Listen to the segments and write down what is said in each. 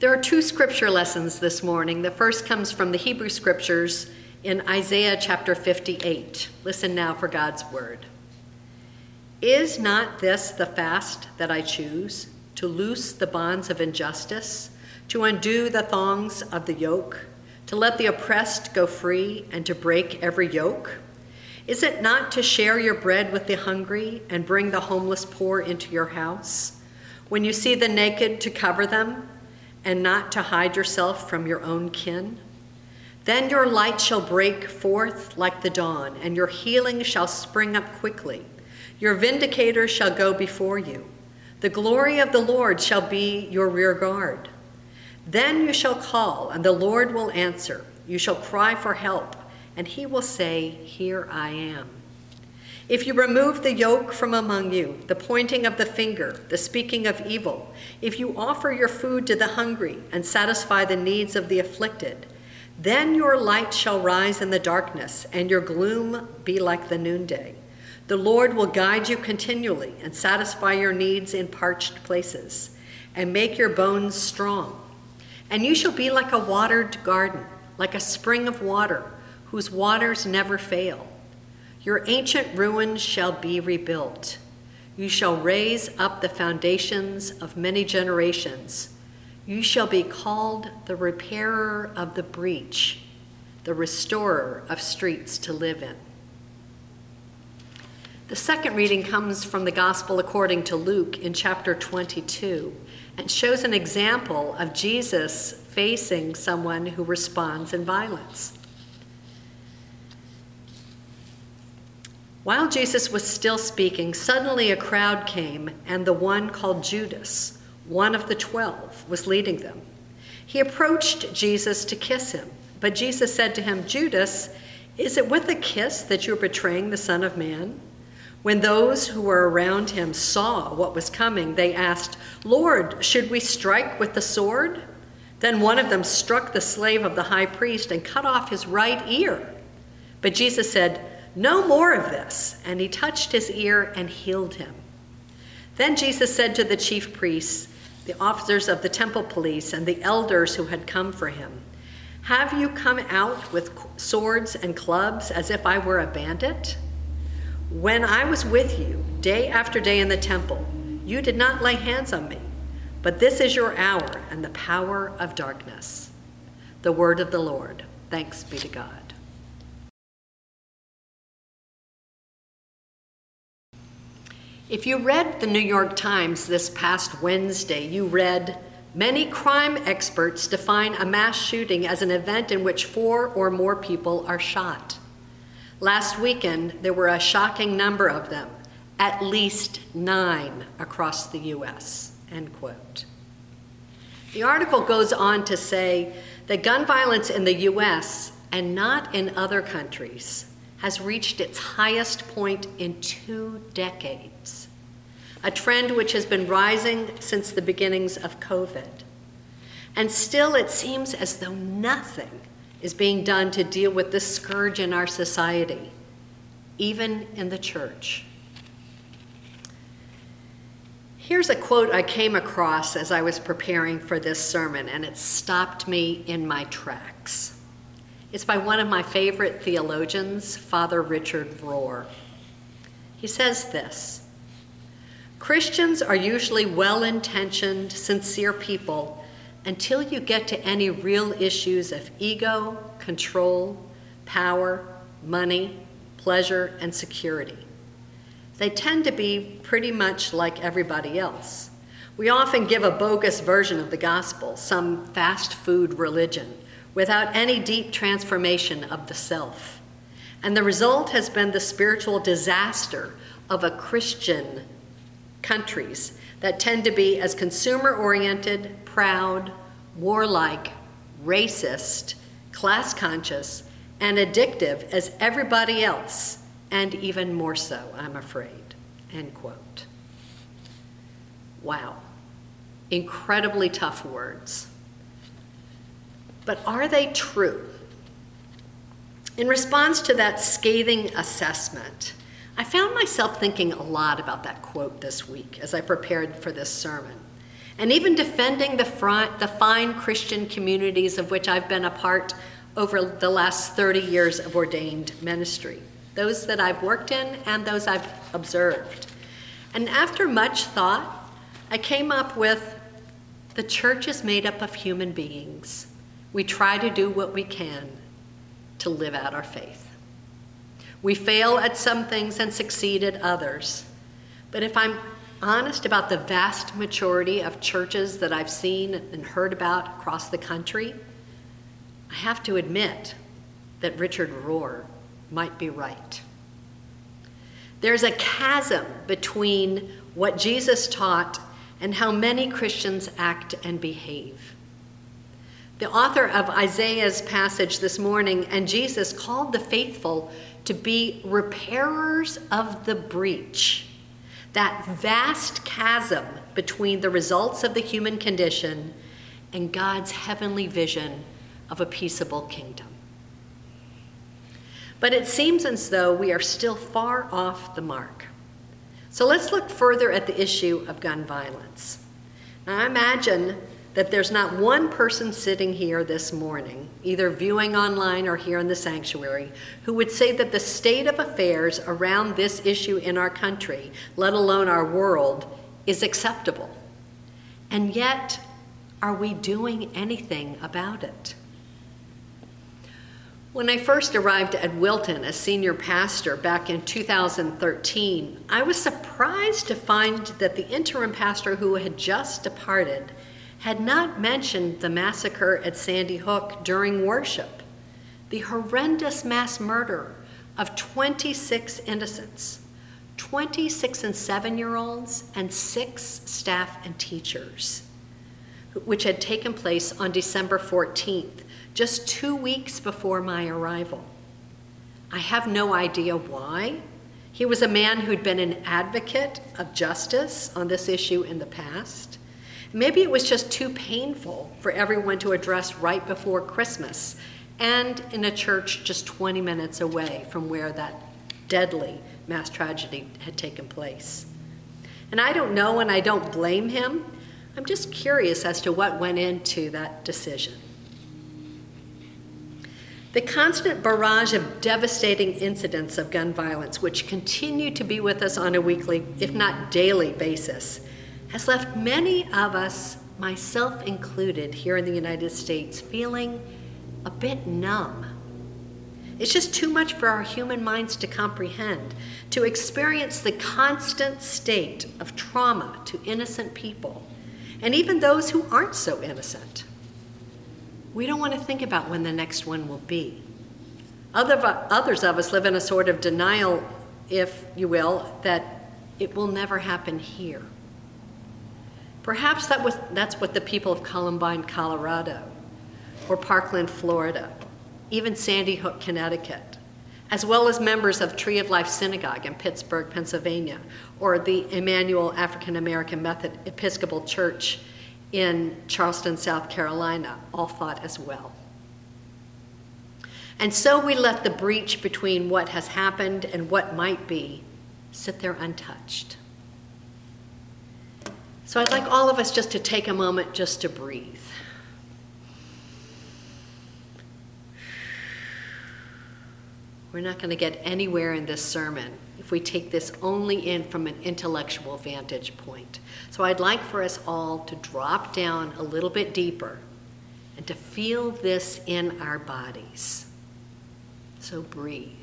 There are two scripture lessons this morning. The first comes from the Hebrew scriptures in Isaiah chapter 58. Listen now for God's word. Is not this the fast that I choose, to loose the bonds of injustice, to undo the thongs of the yoke, to let the oppressed go free, and to break every yoke? Is it not to share your bread with the hungry and bring the homeless poor into your house? When you see the naked, to cover them, and not to hide yourself from your own kin? Then your light shall break forth like the dawn, and your healing shall spring up quickly. Your vindicator shall go before you. The glory of the Lord shall be your rear guard. Then you shall call, and the Lord will answer. You shall cry for help, and he will say, Here I am. If you remove the yoke from among you, the pointing of the finger, the speaking of evil, if you offer your food to the hungry and satisfy the needs of the afflicted, then your light shall rise in the darkness, and your gloom be like the noonday. The Lord will guide you continually and satisfy your needs in parched places, and make your bones strong. And you shall be like a watered garden, like a spring of water, whose waters never fail. Your ancient ruins shall be rebuilt. You shall raise up the foundations of many generations you shall be called the repairer of the breach, the restorer of streets to live in. The second reading comes from the Gospel according to Luke in chapter 22 and shows an example of Jesus facing someone who responds in violence. While Jesus was still speaking, suddenly a crowd came, and the one called Judas one of the twelve, was leading them. He approached Jesus to kiss him, but Jesus said to him, Judas, is it with a kiss that you're betraying the Son of Man? When those who were around him saw what was coming, they asked, Lord, should we strike with the sword? Then one of them struck the slave of the high priest and cut off his right ear. But Jesus said, No more of this. And he touched his ear and healed him. Then Jesus said to the chief priests, the officers of the temple police, and the elders who had come for him. Have you come out with swords and clubs as if I were a bandit? When I was with you day after day in the temple, you did not lay hands on me. But this is your hour and the power of darkness. The word of the Lord. Thanks be to God. If you read the New York Times this past Wednesday, you read many crime experts define a mass shooting as an event in which four or more people are shot. Last weekend, there were a shocking number of them, at least nine across the US. End quote. The article goes on to say that gun violence in the US and not in other countries has reached its highest point in two decades, a trend which has been rising since the beginnings of COVID. And still, it seems as though nothing is being done to deal with this scourge in our society, even in the church. Here's a quote I came across as I was preparing for this sermon, and it stopped me in my tracks. It's by one of my favorite theologians, Father Richard Rohr. He says this Christians are usually well intentioned, sincere people until you get to any real issues of ego, control, power, money, pleasure, and security. They tend to be pretty much like everybody else. We often give a bogus version of the gospel, some fast food religion without any deep transformation of the self. And the result has been the spiritual disaster of a Christian countries that tend to be as consumer oriented, proud, warlike, racist, class conscious, and addictive as everybody else, and even more so, I'm afraid. End quote. Wow. Incredibly tough words. But are they true? In response to that scathing assessment, I found myself thinking a lot about that quote this week as I prepared for this sermon. and even defending the, front, the fine Christian communities of which I've been a part over the last 30 years of ordained ministry, those that I've worked in and those I've observed. And after much thought, I came up with the church is made up of human beings. We try to do what we can to live out our faith. We fail at some things and succeed at others. But if I'm honest about the vast majority of churches that I've seen and heard about across the country, I have to admit that Richard Rohr might be right. There's a chasm between what Jesus taught and how many Christians act and behave. The author of Isaiah's passage this morning and Jesus called the faithful to be repairers of the breach, that vast chasm between the results of the human condition and God's heavenly vision of a peaceable kingdom. But it seems as though we are still far off the mark. So let's look further at the issue of gun violence. Now, I imagine that there's not one person sitting here this morning, either viewing online or here in the sanctuary, who would say that the state of affairs around this issue in our country, let alone our world, is acceptable. And yet, are we doing anything about it? When I first arrived at Wilton as senior pastor back in 2013, I was surprised to find that the interim pastor who had just departed had not mentioned the massacre at Sandy Hook during worship, the horrendous mass murder of 26 innocents, 26 and 7 year olds, and six staff and teachers, which had taken place on December 14th, just two weeks before my arrival. I have no idea why. He was a man who'd been an advocate of justice on this issue in the past. Maybe it was just too painful for everyone to address right before Christmas and in a church just 20 minutes away from where that deadly mass tragedy had taken place. And I don't know and I don't blame him. I'm just curious as to what went into that decision. The constant barrage of devastating incidents of gun violence, which continue to be with us on a weekly, if not daily, basis, has left many of us, myself included, here in the United States, feeling a bit numb. It's just too much for our human minds to comprehend, to experience the constant state of trauma to innocent people, and even those who aren't so innocent. We don't want to think about when the next one will be. Other, others of us live in a sort of denial, if you will, that it will never happen here. Perhaps that was, that's what the people of Columbine, Colorado, or Parkland, Florida, even Sandy Hook, Connecticut, as well as members of Tree of Life Synagogue in Pittsburgh, Pennsylvania, or the Emmanuel African American Methodist Episcopal Church in Charleston, South Carolina, all thought as well. And so we let the breach between what has happened and what might be sit there untouched. So I'd like all of us just to take a moment just to breathe. We're not going to get anywhere in this sermon if we take this only in from an intellectual vantage point. So I'd like for us all to drop down a little bit deeper and to feel this in our bodies. So breathe.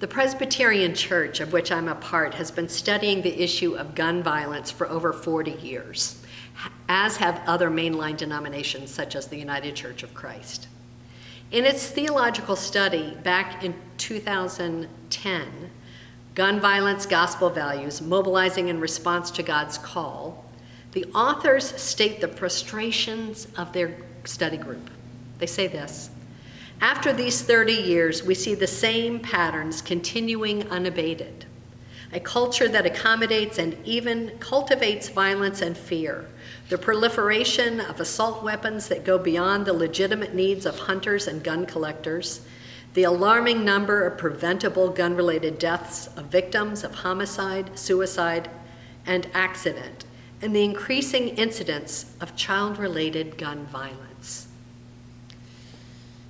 The Presbyterian Church, of which I'm a part, has been studying the issue of gun violence for over 40 years, as have other mainline denominations such as the United Church of Christ. In its theological study back in 2010, Gun Violence Gospel Values Mobilizing in Response to God's Call, the authors state the frustrations of their study group. They say this after these 30 years, we see the same patterns continuing unabated. A culture that accommodates and even cultivates violence and fear, the proliferation of assault weapons that go beyond the legitimate needs of hunters and gun collectors, the alarming number of preventable gun related deaths of victims of homicide, suicide, and accident, and the increasing incidence of child related gun violence.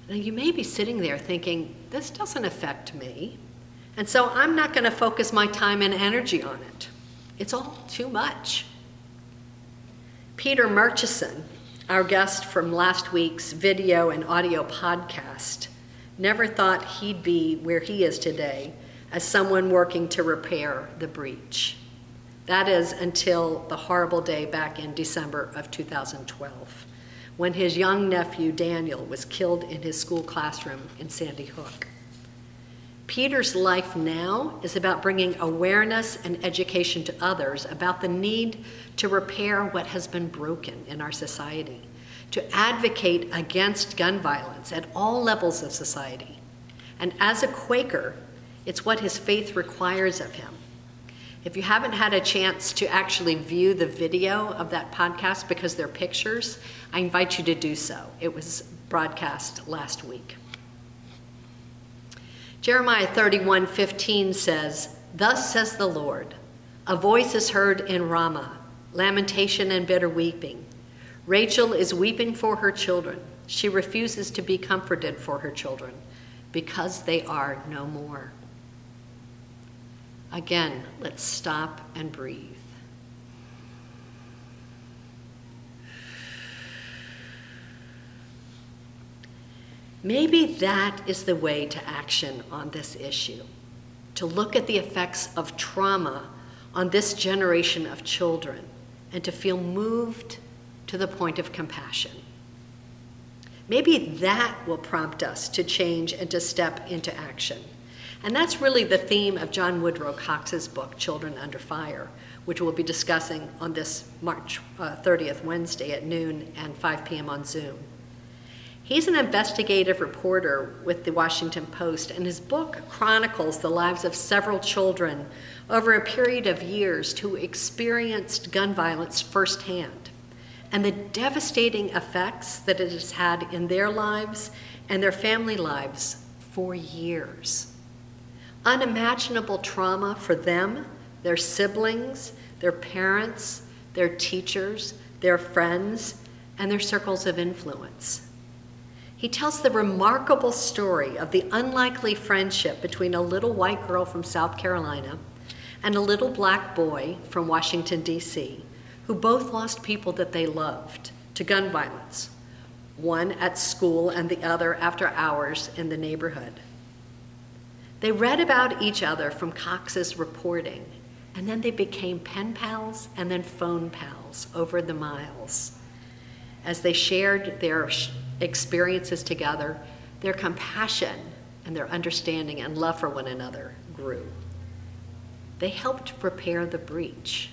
Now, you may be sitting there thinking, this doesn't affect me, and so I'm not going to focus my time and energy on it. It's all too much. Peter Murchison, our guest from last week's video and audio podcast, never thought he'd be where he is today as someone working to repair the breach. That is until the horrible day back in December of 2012, when his young nephew Daniel was killed in his school classroom in Sandy Hook. Peter's life now is about bringing awareness and education to others about the need to repair what has been broken in our society to advocate against gun violence at all levels of society. And as a Quaker, it's what his faith requires of him. If you haven't had a chance to actually view the video of that podcast because they're pictures, I invite you to do so. It was broadcast last week. Jeremiah 31 15 says, Thus says the Lord, a voice is heard in Ramah, lamentation and bitter weeping Rachel is weeping for her children. She refuses to be comforted for her children because they are no more. Again, let's stop and breathe. Maybe that is the way to action on this issue to look at the effects of trauma on this generation of children and to feel moved to the point of compassion. Maybe that will prompt us to change and to step into action. And that's really the theme of John Woodrow Cox's book, Children Under Fire, which we'll be discussing on this March uh, 30th, Wednesday at noon and 5 p.m. on Zoom. He's an investigative reporter with the Washington Post, and his book chronicles the lives of several children over a period of years who experienced gun violence firsthand and the devastating effects that it has had in their lives and their family lives for years. Unimaginable trauma for them, their siblings, their parents, their teachers, their friends, and their circles of influence. He tells the remarkable story of the unlikely friendship between a little white girl from South Carolina and a little black boy from Washington, D.C who both lost people that they loved to gun violence, one at school and the other after hours in the neighborhood. They read about each other from Cox's reporting, and then they became pen pals and then phone pals over the miles. As they shared their experiences together, their compassion and their understanding and love for one another grew. They helped repair the breach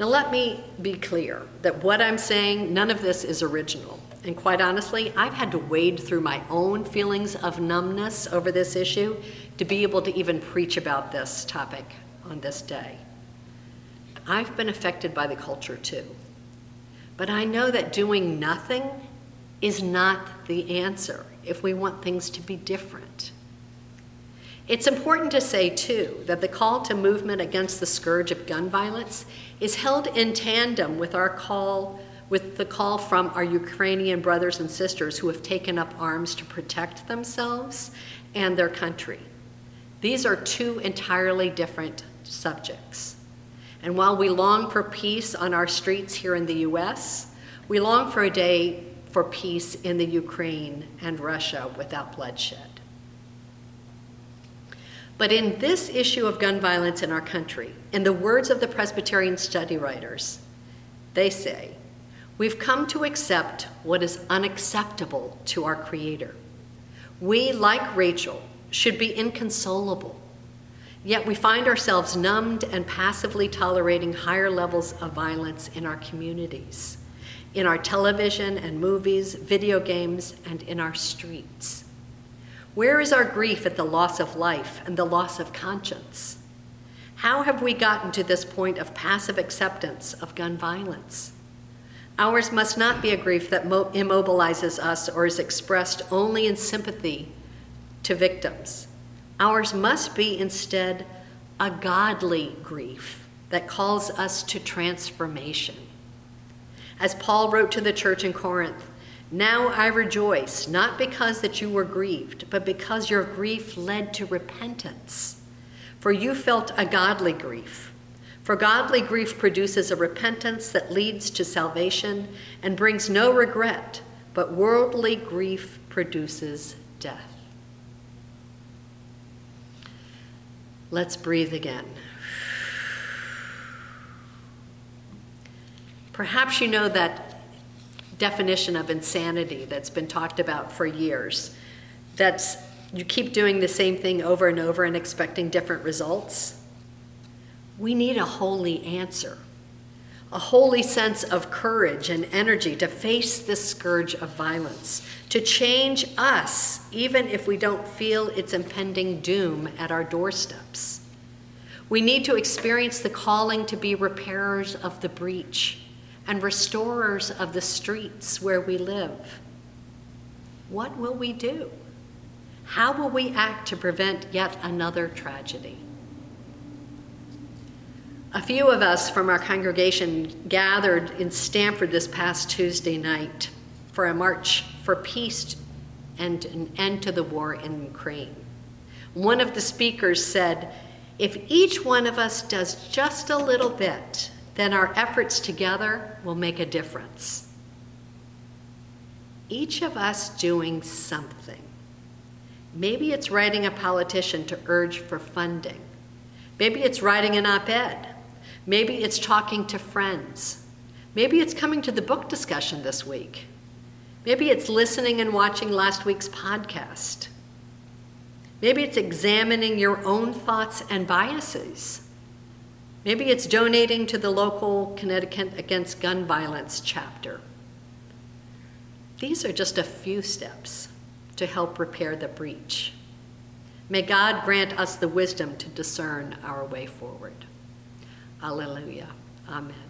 now, let me be clear that what I'm saying, none of this is original. And quite honestly, I've had to wade through my own feelings of numbness over this issue to be able to even preach about this topic on this day. I've been affected by the culture too. But I know that doing nothing is not the answer if we want things to be different. It's important to say, too, that the call to movement against the scourge of gun violence is held in tandem with our call, with the call from our Ukrainian brothers and sisters who have taken up arms to protect themselves and their country. These are two entirely different subjects. And while we long for peace on our streets here in the US, we long for a day for peace in the Ukraine and Russia without bloodshed. But in this issue of gun violence in our country, in the words of the Presbyterian study writers, they say, We've come to accept what is unacceptable to our Creator. We, like Rachel, should be inconsolable. Yet we find ourselves numbed and passively tolerating higher levels of violence in our communities, in our television and movies, video games, and in our streets. Where is our grief at the loss of life and the loss of conscience? How have we gotten to this point of passive acceptance of gun violence? Ours must not be a grief that mo- immobilizes us or is expressed only in sympathy to victims. Ours must be instead a godly grief that calls us to transformation. As Paul wrote to the church in Corinth, now I rejoice, not because that you were grieved, but because your grief led to repentance. For you felt a godly grief. For godly grief produces a repentance that leads to salvation and brings no regret, but worldly grief produces death. Let's breathe again. Perhaps you know that definition of insanity that's been talked about for years. That's you keep doing the same thing over and over and expecting different results. We need a holy answer, a holy sense of courage and energy to face this scourge of violence, to change us, even if we don't feel its impending doom at our doorsteps. We need to experience the calling to be repairers of the breach and restorers of the streets where we live. What will we do? How will we act to prevent yet another tragedy? A few of us from our congregation gathered in Stamford this past Tuesday night for a march for peace and an end to the war in Ukraine. One of the speakers said, If each one of us does just a little bit, then our efforts together will make a difference. Each of us doing something. Maybe it's writing a politician to urge for funding. Maybe it's writing an op ed. Maybe it's talking to friends. Maybe it's coming to the book discussion this week. Maybe it's listening and watching last week's podcast. Maybe it's examining your own thoughts and biases. Maybe it's donating to the local Connecticut Against Gun Violence chapter. These are just a few steps to help repair the breach. May God grant us the wisdom to discern our way forward. Alleluia. Amen.